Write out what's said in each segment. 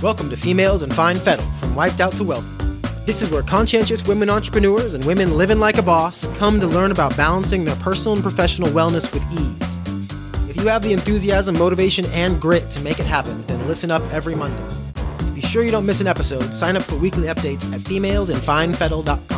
Welcome to Females in Fine Fettle, from Wiped Out to Wealthy. This is where conscientious women entrepreneurs and women living like a boss come to learn about balancing their personal and professional wellness with ease. If you have the enthusiasm, motivation, and grit to make it happen, then listen up every Monday. To be sure you don't miss an episode, sign up for weekly updates at femalesinfinefettle.com.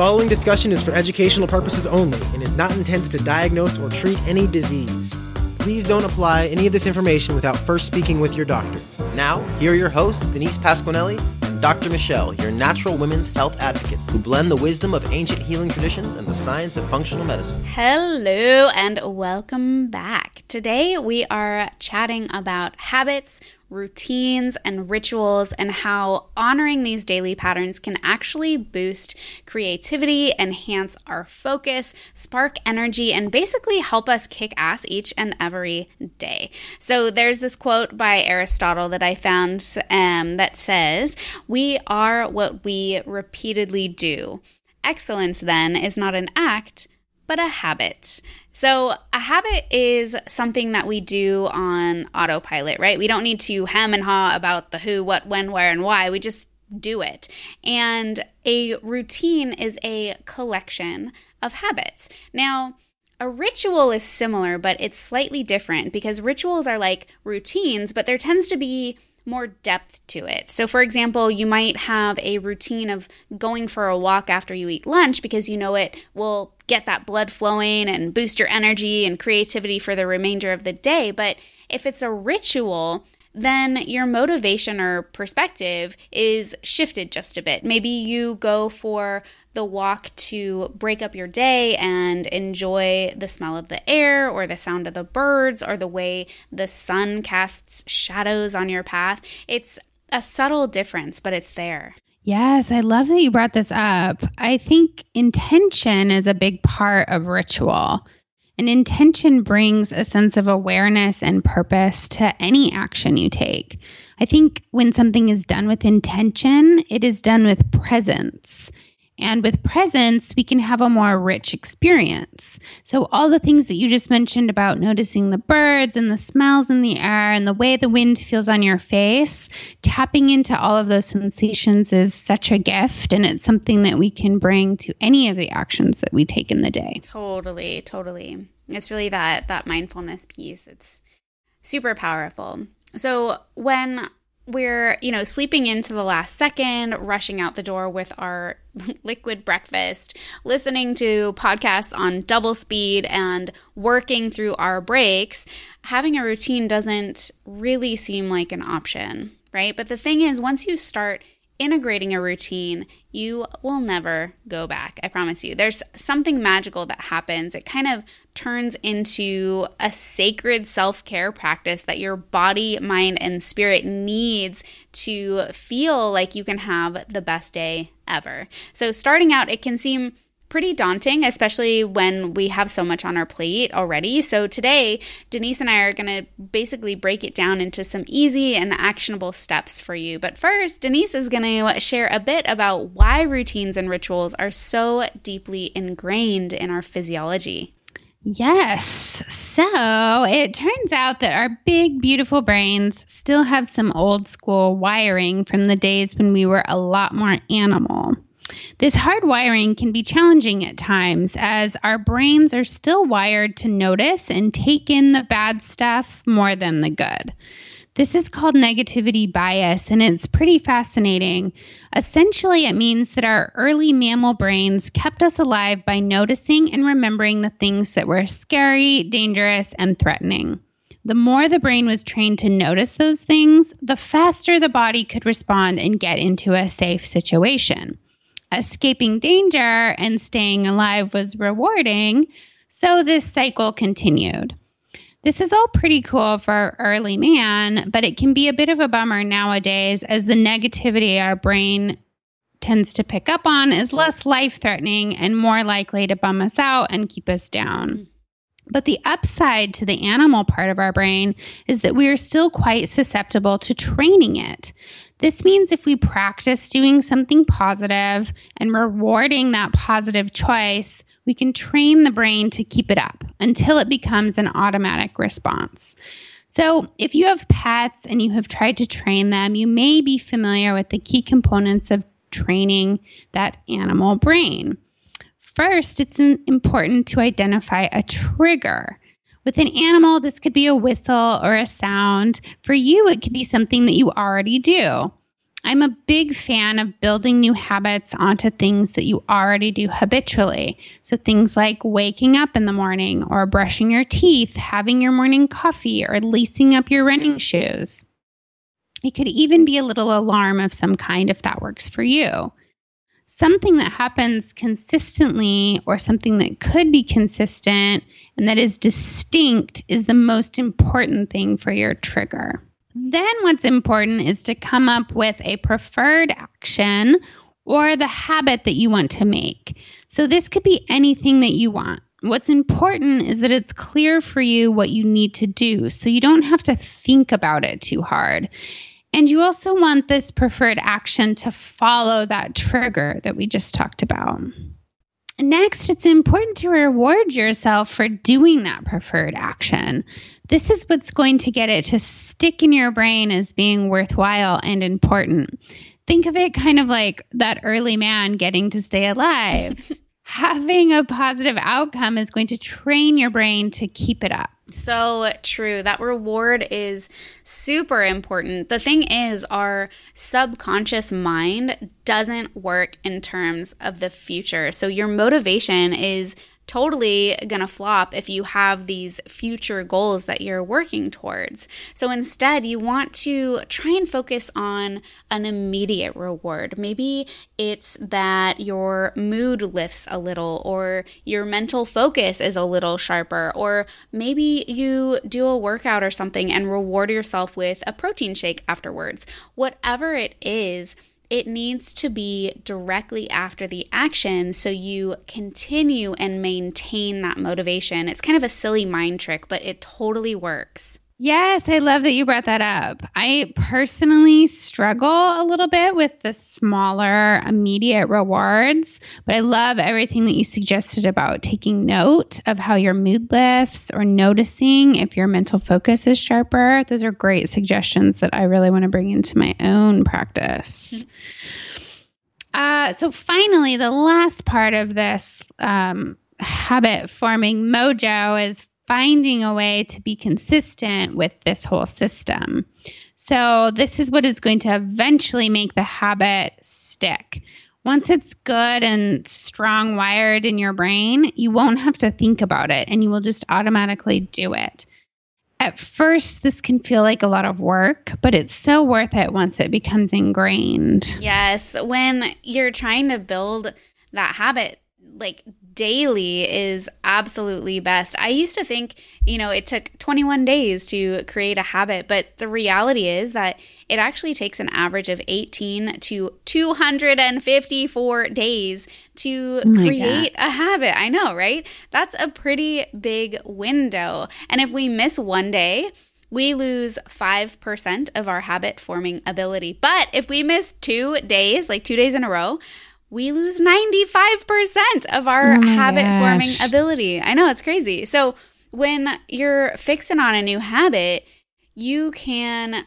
The following discussion is for educational purposes only and is not intended to diagnose or treat any disease. Please don't apply any of this information without first speaking with your doctor. Now, here are your hosts, Denise Pasquinelli and Dr. Michelle, your natural women's health advocates who blend the wisdom of ancient healing traditions and the science of functional medicine. Hello, and welcome back. Today, we are chatting about habits, routines and rituals and how honoring these daily patterns can actually boost creativity, enhance our focus, spark energy, and basically help us kick ass each and every day. So there's this quote by Aristotle that I found um, that says, We are what we repeatedly do. Excellence, then, is not an act, but a habit. So, a habit is something that we do on autopilot, right? We don't need to hem and haw about the who, what, when, where, and why. We just do it. And a routine is a collection of habits. Now, a ritual is similar, but it's slightly different because rituals are like routines, but there tends to be more depth to it. So, for example, you might have a routine of going for a walk after you eat lunch because you know it will get that blood flowing and boost your energy and creativity for the remainder of the day. But if it's a ritual, then your motivation or perspective is shifted just a bit. Maybe you go for the walk to break up your day and enjoy the smell of the air or the sound of the birds or the way the sun casts shadows on your path. It's a subtle difference, but it's there. Yes, I love that you brought this up. I think intention is a big part of ritual. And intention brings a sense of awareness and purpose to any action you take. I think when something is done with intention, it is done with presence. And with presence, we can have a more rich experience. So, all the things that you just mentioned about noticing the birds and the smells in the air and the way the wind feels on your face, tapping into all of those sensations is such a gift. And it's something that we can bring to any of the actions that we take in the day. Totally, totally. It's really that that mindfulness piece. It's super powerful. So, when we're, you know, sleeping into the last second, rushing out the door with our liquid breakfast, listening to podcasts on double speed, and working through our breaks, having a routine doesn't really seem like an option, right? But the thing is, once you start integrating a routine, you will never go back. I promise you. There's something magical that happens. It kind of turns into a sacred self care practice that your body, mind, and spirit needs to feel like you can have the best day ever. So, starting out, it can seem pretty daunting, especially when we have so much on our plate already. So, today, Denise and I are going to basically break it down into some easy and actionable steps for you. But first, Denise is going to share a bit about why routines and rituals are so deeply ingrained in our physiology. Yes. So it turns out that our big, beautiful brains still have some old school wiring from the days when we were a lot more animal. This hardwiring can be challenging at times as our brains are still wired to notice and take in the bad stuff more than the good. This is called negativity bias, and it's pretty fascinating. Essentially, it means that our early mammal brains kept us alive by noticing and remembering the things that were scary, dangerous, and threatening. The more the brain was trained to notice those things, the faster the body could respond and get into a safe situation escaping danger and staying alive was rewarding. So this cycle continued. This is all pretty cool for early man, but it can be a bit of a bummer nowadays as the negativity our brain tends to pick up on is less life threatening and more likely to bum us out and keep us down. But the upside to the animal part of our brain is that we are still quite susceptible to training it. This means if we practice doing something positive and rewarding that positive choice, we can train the brain to keep it up until it becomes an automatic response. So, if you have pets and you have tried to train them, you may be familiar with the key components of training that animal brain. First, it's important to identify a trigger. With an animal, this could be a whistle or a sound. For you, it could be something that you already do. I'm a big fan of building new habits onto things that you already do habitually. So, things like waking up in the morning, or brushing your teeth, having your morning coffee, or lacing up your running shoes. It could even be a little alarm of some kind if that works for you. Something that happens consistently, or something that could be consistent and that is distinct, is the most important thing for your trigger. Then, what's important is to come up with a preferred action or the habit that you want to make. So, this could be anything that you want. What's important is that it's clear for you what you need to do so you don't have to think about it too hard. And you also want this preferred action to follow that trigger that we just talked about. Next, it's important to reward yourself for doing that preferred action this is what's going to get it to stick in your brain as being worthwhile and important. Think of it kind of like that early man getting to stay alive. Having a positive outcome is going to train your brain to keep it up. So true. That reward is super important. The thing is, our subconscious mind doesn't work in terms of the future. So, your motivation is totally gonna flop if you have these future goals that you're working towards. So instead, you want to try and focus on an immediate reward. Maybe it's that your mood lifts a little, or your mental focus is a little sharper, or maybe you do a workout or something and reward yourself with a protein shake afterwards. Whatever it is, it needs to be directly after the action so you continue and maintain that motivation. It's kind of a silly mind trick, but it totally works. Yes, I love that you brought that up. I personally struggle a little bit with the smaller immediate rewards, but I love everything that you suggested about taking note of how your mood lifts or noticing if your mental focus is sharper. Those are great suggestions that I really want to bring into my own practice. Uh, so, finally, the last part of this um, habit forming mojo is finding a way to be consistent with this whole system. So, this is what is going to eventually make the habit stick. Once it's good and strong wired in your brain, you won't have to think about it and you will just automatically do it. At first, this can feel like a lot of work, but it's so worth it once it becomes ingrained. Yes. When you're trying to build that habit, like daily is absolutely best. I used to think, you know, it took 21 days to create a habit, but the reality is that it actually takes an average of 18 to 254 days to oh create God. a habit. I know, right? That's a pretty big window. And if we miss one day, we lose 5% of our habit forming ability. But if we miss two days, like two days in a row, we lose 95% of our oh habit gosh. forming ability. I know it's crazy. So when you're fixing on a new habit, you can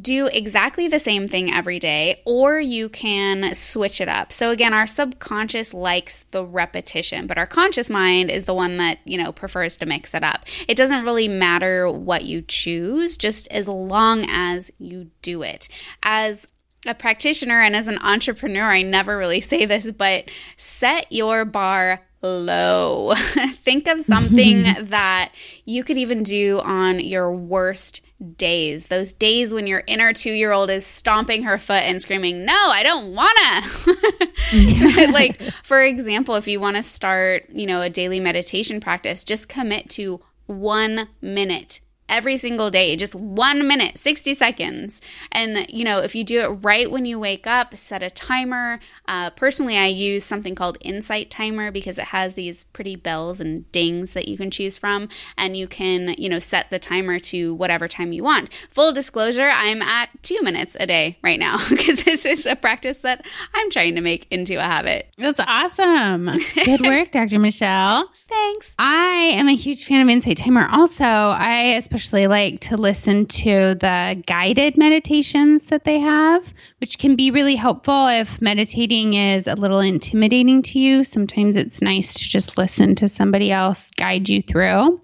do exactly the same thing every day, or you can switch it up. So again, our subconscious likes the repetition, but our conscious mind is the one that, you know, prefers to mix it up. It doesn't really matter what you choose, just as long as you do it. As a practitioner and as an entrepreneur, I never really say this, but set your bar low. Think of something that you could even do on your worst days. Those days when your inner two year old is stomping her foot and screaming, No, I don't wanna. like, for example, if you wanna start, you know, a daily meditation practice, just commit to one minute every single day, just one minute, 60 seconds. And, you know, if you do it right when you wake up, set a timer. Uh, personally, I use something called Insight Timer because it has these pretty bells and dings that you can choose from. And you can, you know, set the timer to whatever time you want. Full disclosure, I'm at two minutes a day right now because this is a practice that I'm trying to make into a habit. That's awesome. Good work, Dr. Michelle. Thanks. I am a huge fan of Insight Timer. Also, I especially like to listen to the guided meditations that they have, which can be really helpful if meditating is a little intimidating to you. Sometimes it's nice to just listen to somebody else guide you through.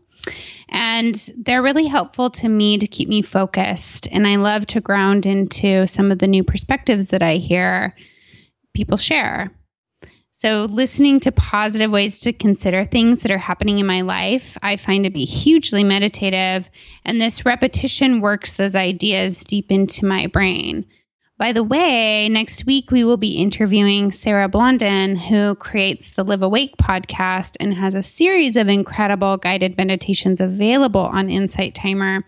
And they're really helpful to me to keep me focused. And I love to ground into some of the new perspectives that I hear people share. So, listening to positive ways to consider things that are happening in my life, I find to be hugely meditative. And this repetition works those ideas deep into my brain. By the way, next week we will be interviewing Sarah Blondin, who creates the Live Awake podcast and has a series of incredible guided meditations available on Insight Timer.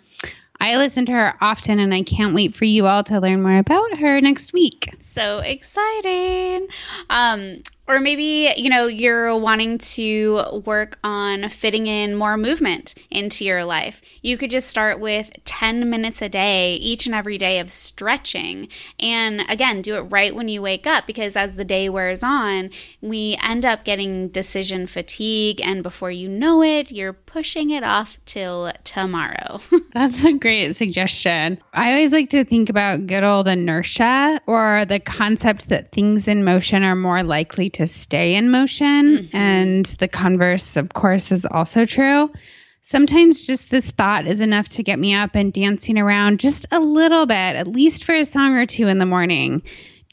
I listen to her often, and I can't wait for you all to learn more about her next week. So exciting. Um, or maybe, you know, you're wanting to work on fitting in more movement into your life. You could just start with 10 minutes a day, each and every day of stretching. And again, do it right when you wake up because as the day wears on, we end up getting decision fatigue. And before you know it, you're pushing it off till tomorrow. That's a great suggestion. I always like to think about good old inertia or the concept that things in motion are more likely to stay in motion. Mm-hmm. And the converse, of course, is also true. Sometimes just this thought is enough to get me up and dancing around just a little bit, at least for a song or two in the morning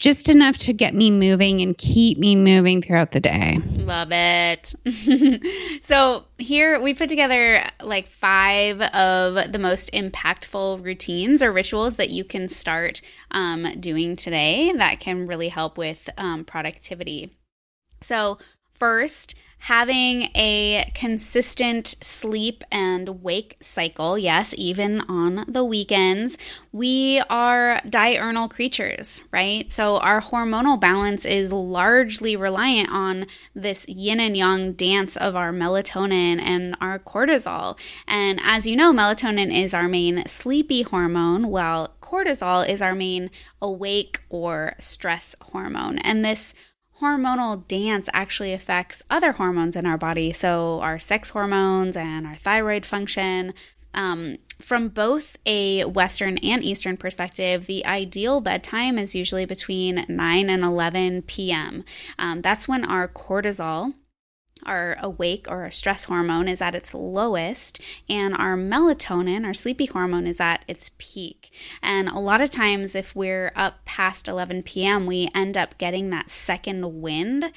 just enough to get me moving and keep me moving throughout the day. Love it. so, here we put together like five of the most impactful routines or rituals that you can start um, doing today that can really help with um, productivity. So, first, having a consistent sleep and wake cycle, yes, even on the weekends. We are diurnal creatures, right? So our hormonal balance is largely reliant on this yin and yang dance of our melatonin and our cortisol. And as you know, melatonin is our main sleepy hormone, while cortisol is our main awake or stress hormone. And this hormonal dance actually affects other hormones in our body. So, our sex hormones and our thyroid function. Um, from both a Western and Eastern perspective, the ideal bedtime is usually between 9 and 11 p.m. Um, that's when our cortisol our awake or our stress hormone is at its lowest and our melatonin our sleepy hormone is at its peak. And a lot of times if we're up past 11 p.m we end up getting that second wind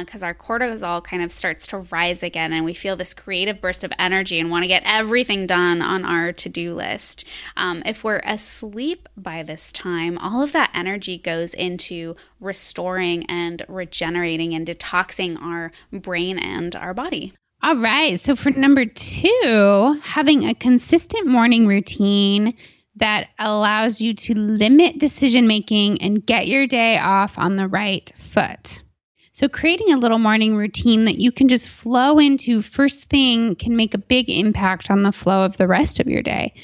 because uh, our cortisol kind of starts to rise again and we feel this creative burst of energy and want to get everything done on our to-do list. Um, if we're asleep by this time all of that energy goes into restoring and regenerating and detoxing our brain and our body. All right. So, for number two, having a consistent morning routine that allows you to limit decision making and get your day off on the right foot. So, creating a little morning routine that you can just flow into first thing can make a big impact on the flow of the rest of your day.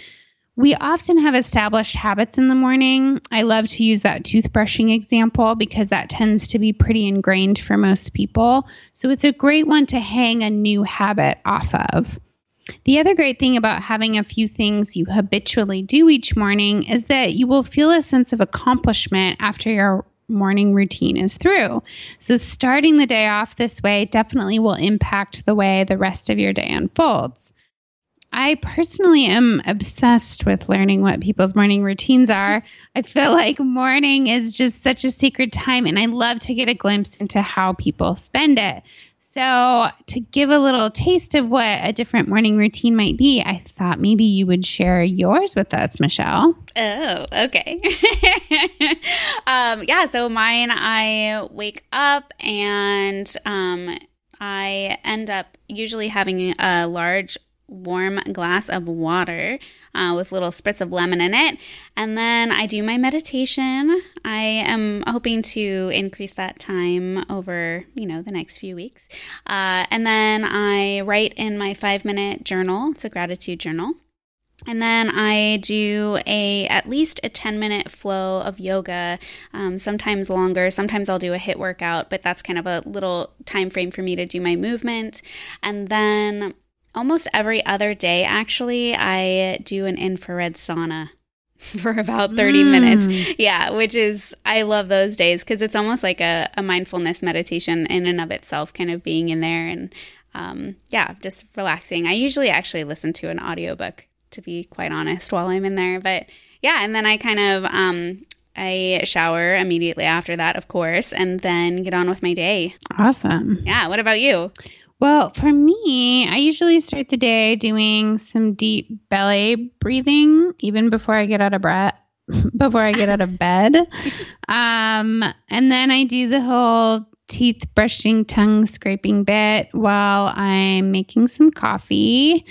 We often have established habits in the morning. I love to use that toothbrushing example because that tends to be pretty ingrained for most people. So it's a great one to hang a new habit off of. The other great thing about having a few things you habitually do each morning is that you will feel a sense of accomplishment after your morning routine is through. So, starting the day off this way definitely will impact the way the rest of your day unfolds. I personally am obsessed with learning what people's morning routines are. I feel like morning is just such a sacred time, and I love to get a glimpse into how people spend it. So, to give a little taste of what a different morning routine might be, I thought maybe you would share yours with us, Michelle. Oh, okay. um, yeah, so mine, I wake up and um, I end up usually having a large warm glass of water uh, with little spritz of lemon in it. And then I do my meditation. I am hoping to increase that time over, you know, the next few weeks. Uh, and then I write in my five minute journal. It's a gratitude journal. And then I do a at least a 10 minute flow of yoga, um, sometimes longer. Sometimes I'll do a HIIT workout, but that's kind of a little time frame for me to do my movement. And then almost every other day, actually, I do an infrared sauna for about 30 mm. minutes. Yeah, which is, I love those days because it's almost like a, a, mindfulness meditation in and of itself, kind of being in there and, um, yeah, just relaxing. I usually actually listen to an audiobook, to be quite honest, while I'm in there. But yeah, and then I kind of, um, I shower immediately after that, of course, and then get on with my day. Awesome. Yeah. What about you? Well, for me, I usually start the day doing some deep belly breathing, even before I get out of breath. before I get out of bed. Um, and then I do the whole teeth brushing, tongue scraping bit while I'm making some coffee.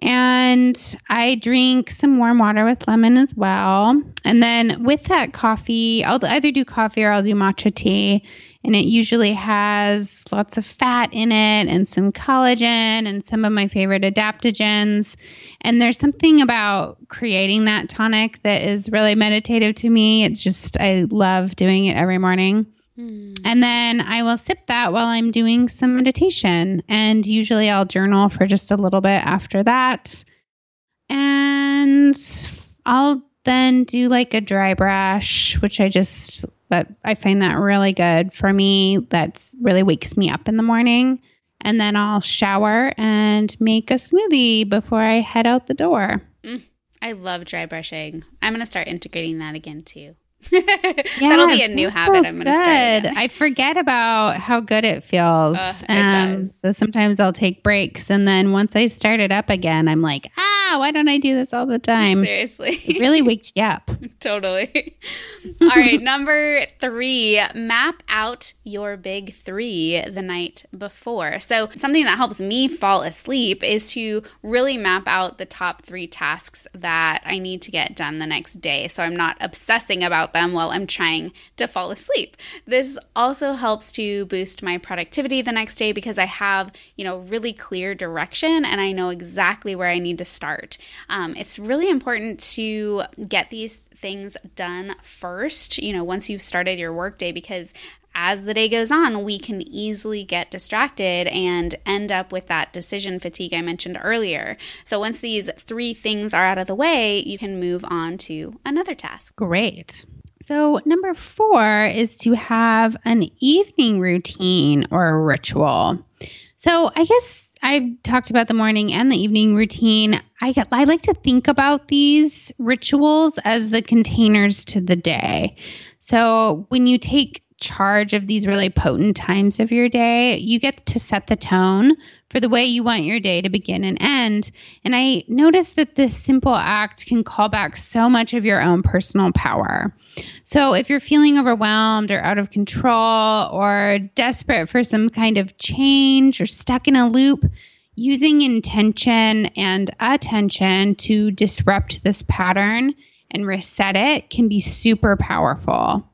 And I drink some warm water with lemon as well. And then with that coffee, I'll either do coffee or I'll do matcha tea and it usually has lots of fat in it and some collagen and some of my favorite adaptogens. And there's something about creating that tonic that is really meditative to me. It's just, I love doing it every morning. Mm. And then I will sip that while I'm doing some meditation. And usually I'll journal for just a little bit after that. And I'll then do like a dry brush, which I just that I find that really good for me. That's really wakes me up in the morning. And then I'll shower and make a smoothie before I head out the door. Mm, I love dry brushing. I'm going to start integrating that again too. That'll be a new habit so I'm going to start. I forget about how good it feels. Uh, it um, so sometimes I'll take breaks, and then once I start it up again, I'm like, ah, why don't I do this all the time? Seriously, it really wakes you up. totally. all right, number three: map out your big three the night before. So something that helps me fall asleep is to really map out the top three tasks that I need to get done the next day, so I'm not obsessing about them while I'm trying to fall asleep. This also helps to boost my productivity the next day because I have, you know, really clear direction and I know exactly where I need to start. Um, it's really important to get these things done first, you know, once you've started your workday because as the day goes on, we can easily get distracted and end up with that decision fatigue I mentioned earlier. So, once these three things are out of the way, you can move on to another task. Great. So, number four is to have an evening routine or a ritual. So, I guess I've talked about the morning and the evening routine. I, I like to think about these rituals as the containers to the day. So, when you take charge of these really potent times of your day, you get to set the tone for the way you want your day to begin and end. And I noticed that this simple act can call back so much of your own personal power. So if you're feeling overwhelmed or out of control or desperate for some kind of change or stuck in a loop, using intention and attention to disrupt this pattern and reset it can be super powerful.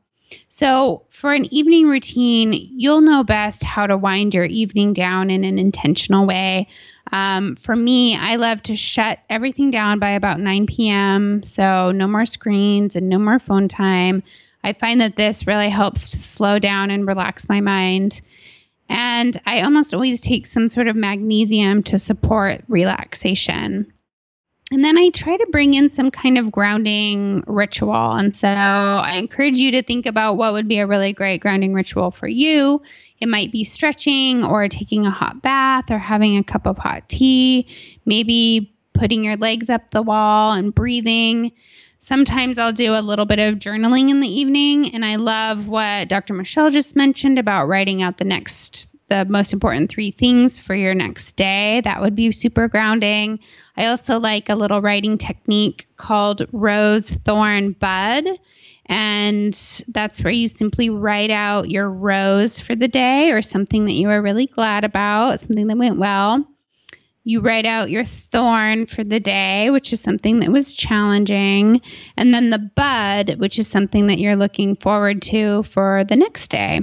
So, for an evening routine, you'll know best how to wind your evening down in an intentional way. Um, for me, I love to shut everything down by about 9 p.m. So, no more screens and no more phone time. I find that this really helps to slow down and relax my mind. And I almost always take some sort of magnesium to support relaxation. And then I try to bring in some kind of grounding ritual. And so I encourage you to think about what would be a really great grounding ritual for you. It might be stretching or taking a hot bath or having a cup of hot tea, maybe putting your legs up the wall and breathing. Sometimes I'll do a little bit of journaling in the evening. And I love what Dr. Michelle just mentioned about writing out the next the most important three things for your next day. That would be super grounding. I also like a little writing technique called Rose Thorn Bud. And that's where you simply write out your rose for the day or something that you are really glad about, something that went well. You write out your thorn for the day, which is something that was challenging, and then the bud, which is something that you're looking forward to for the next day.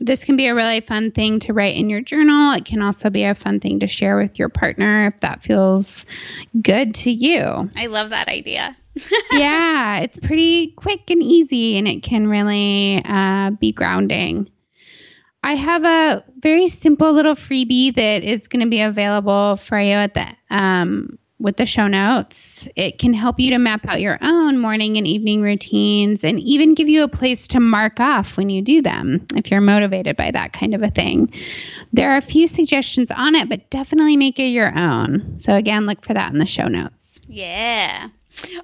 This can be a really fun thing to write in your journal. It can also be a fun thing to share with your partner if that feels good to you. I love that idea. yeah, it's pretty quick and easy, and it can really uh, be grounding. I have a very simple little freebie that is going to be available for you at the um, with the show notes. It can help you to map out your own morning and evening routines and even give you a place to mark off when you do them if you're motivated by that kind of a thing. There are a few suggestions on it, but definitely make it your own. So, again, look for that in the show notes. Yeah.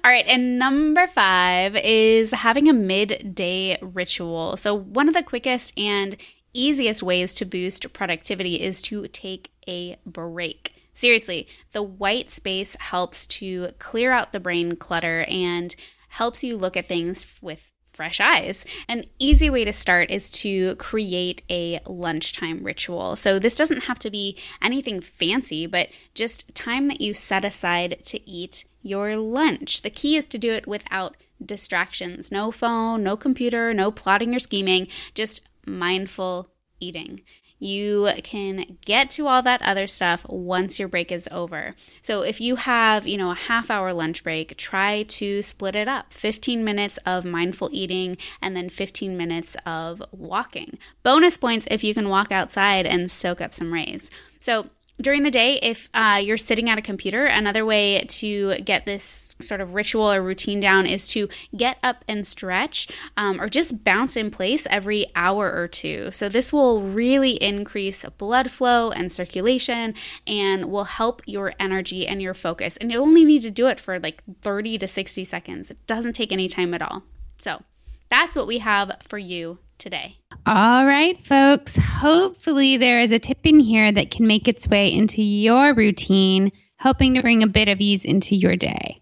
All right, and number five is having a midday ritual. So, one of the quickest and easiest ways to boost productivity is to take a break. Seriously, the white space helps to clear out the brain clutter and helps you look at things with fresh eyes. An easy way to start is to create a lunchtime ritual. So, this doesn't have to be anything fancy, but just time that you set aside to eat your lunch. The key is to do it without distractions no phone, no computer, no plotting or scheming, just mindful eating. You can get to all that other stuff once your break is over. So if you have, you know, a half hour lunch break, try to split it up. 15 minutes of mindful eating and then 15 minutes of walking. Bonus points if you can walk outside and soak up some rays. So during the day, if uh, you're sitting at a computer, another way to get this sort of ritual or routine down is to get up and stretch um, or just bounce in place every hour or two. So, this will really increase blood flow and circulation and will help your energy and your focus. And you only need to do it for like 30 to 60 seconds, it doesn't take any time at all. So, that's what we have for you today. All right, folks. Hopefully, there is a tip in here that can make its way into your routine, helping to bring a bit of ease into your day.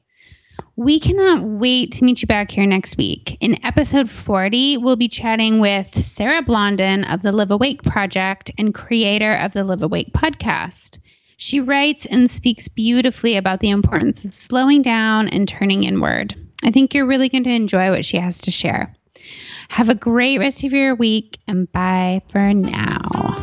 We cannot wait to meet you back here next week. In episode 40, we'll be chatting with Sarah Blondin of the Live Awake Project and creator of the Live Awake podcast. She writes and speaks beautifully about the importance of slowing down and turning inward. I think you're really going to enjoy what she has to share. Have a great rest of your week and bye for now.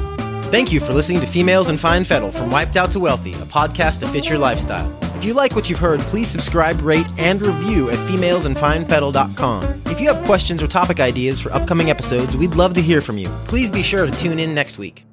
Thank you for listening to Females in Fine Fettle from Wiped Out to Wealthy, a podcast to fit your lifestyle. If you like what you've heard, please subscribe, rate, and review at femalesinfinefettle.com. If you have questions or topic ideas for upcoming episodes, we'd love to hear from you. Please be sure to tune in next week.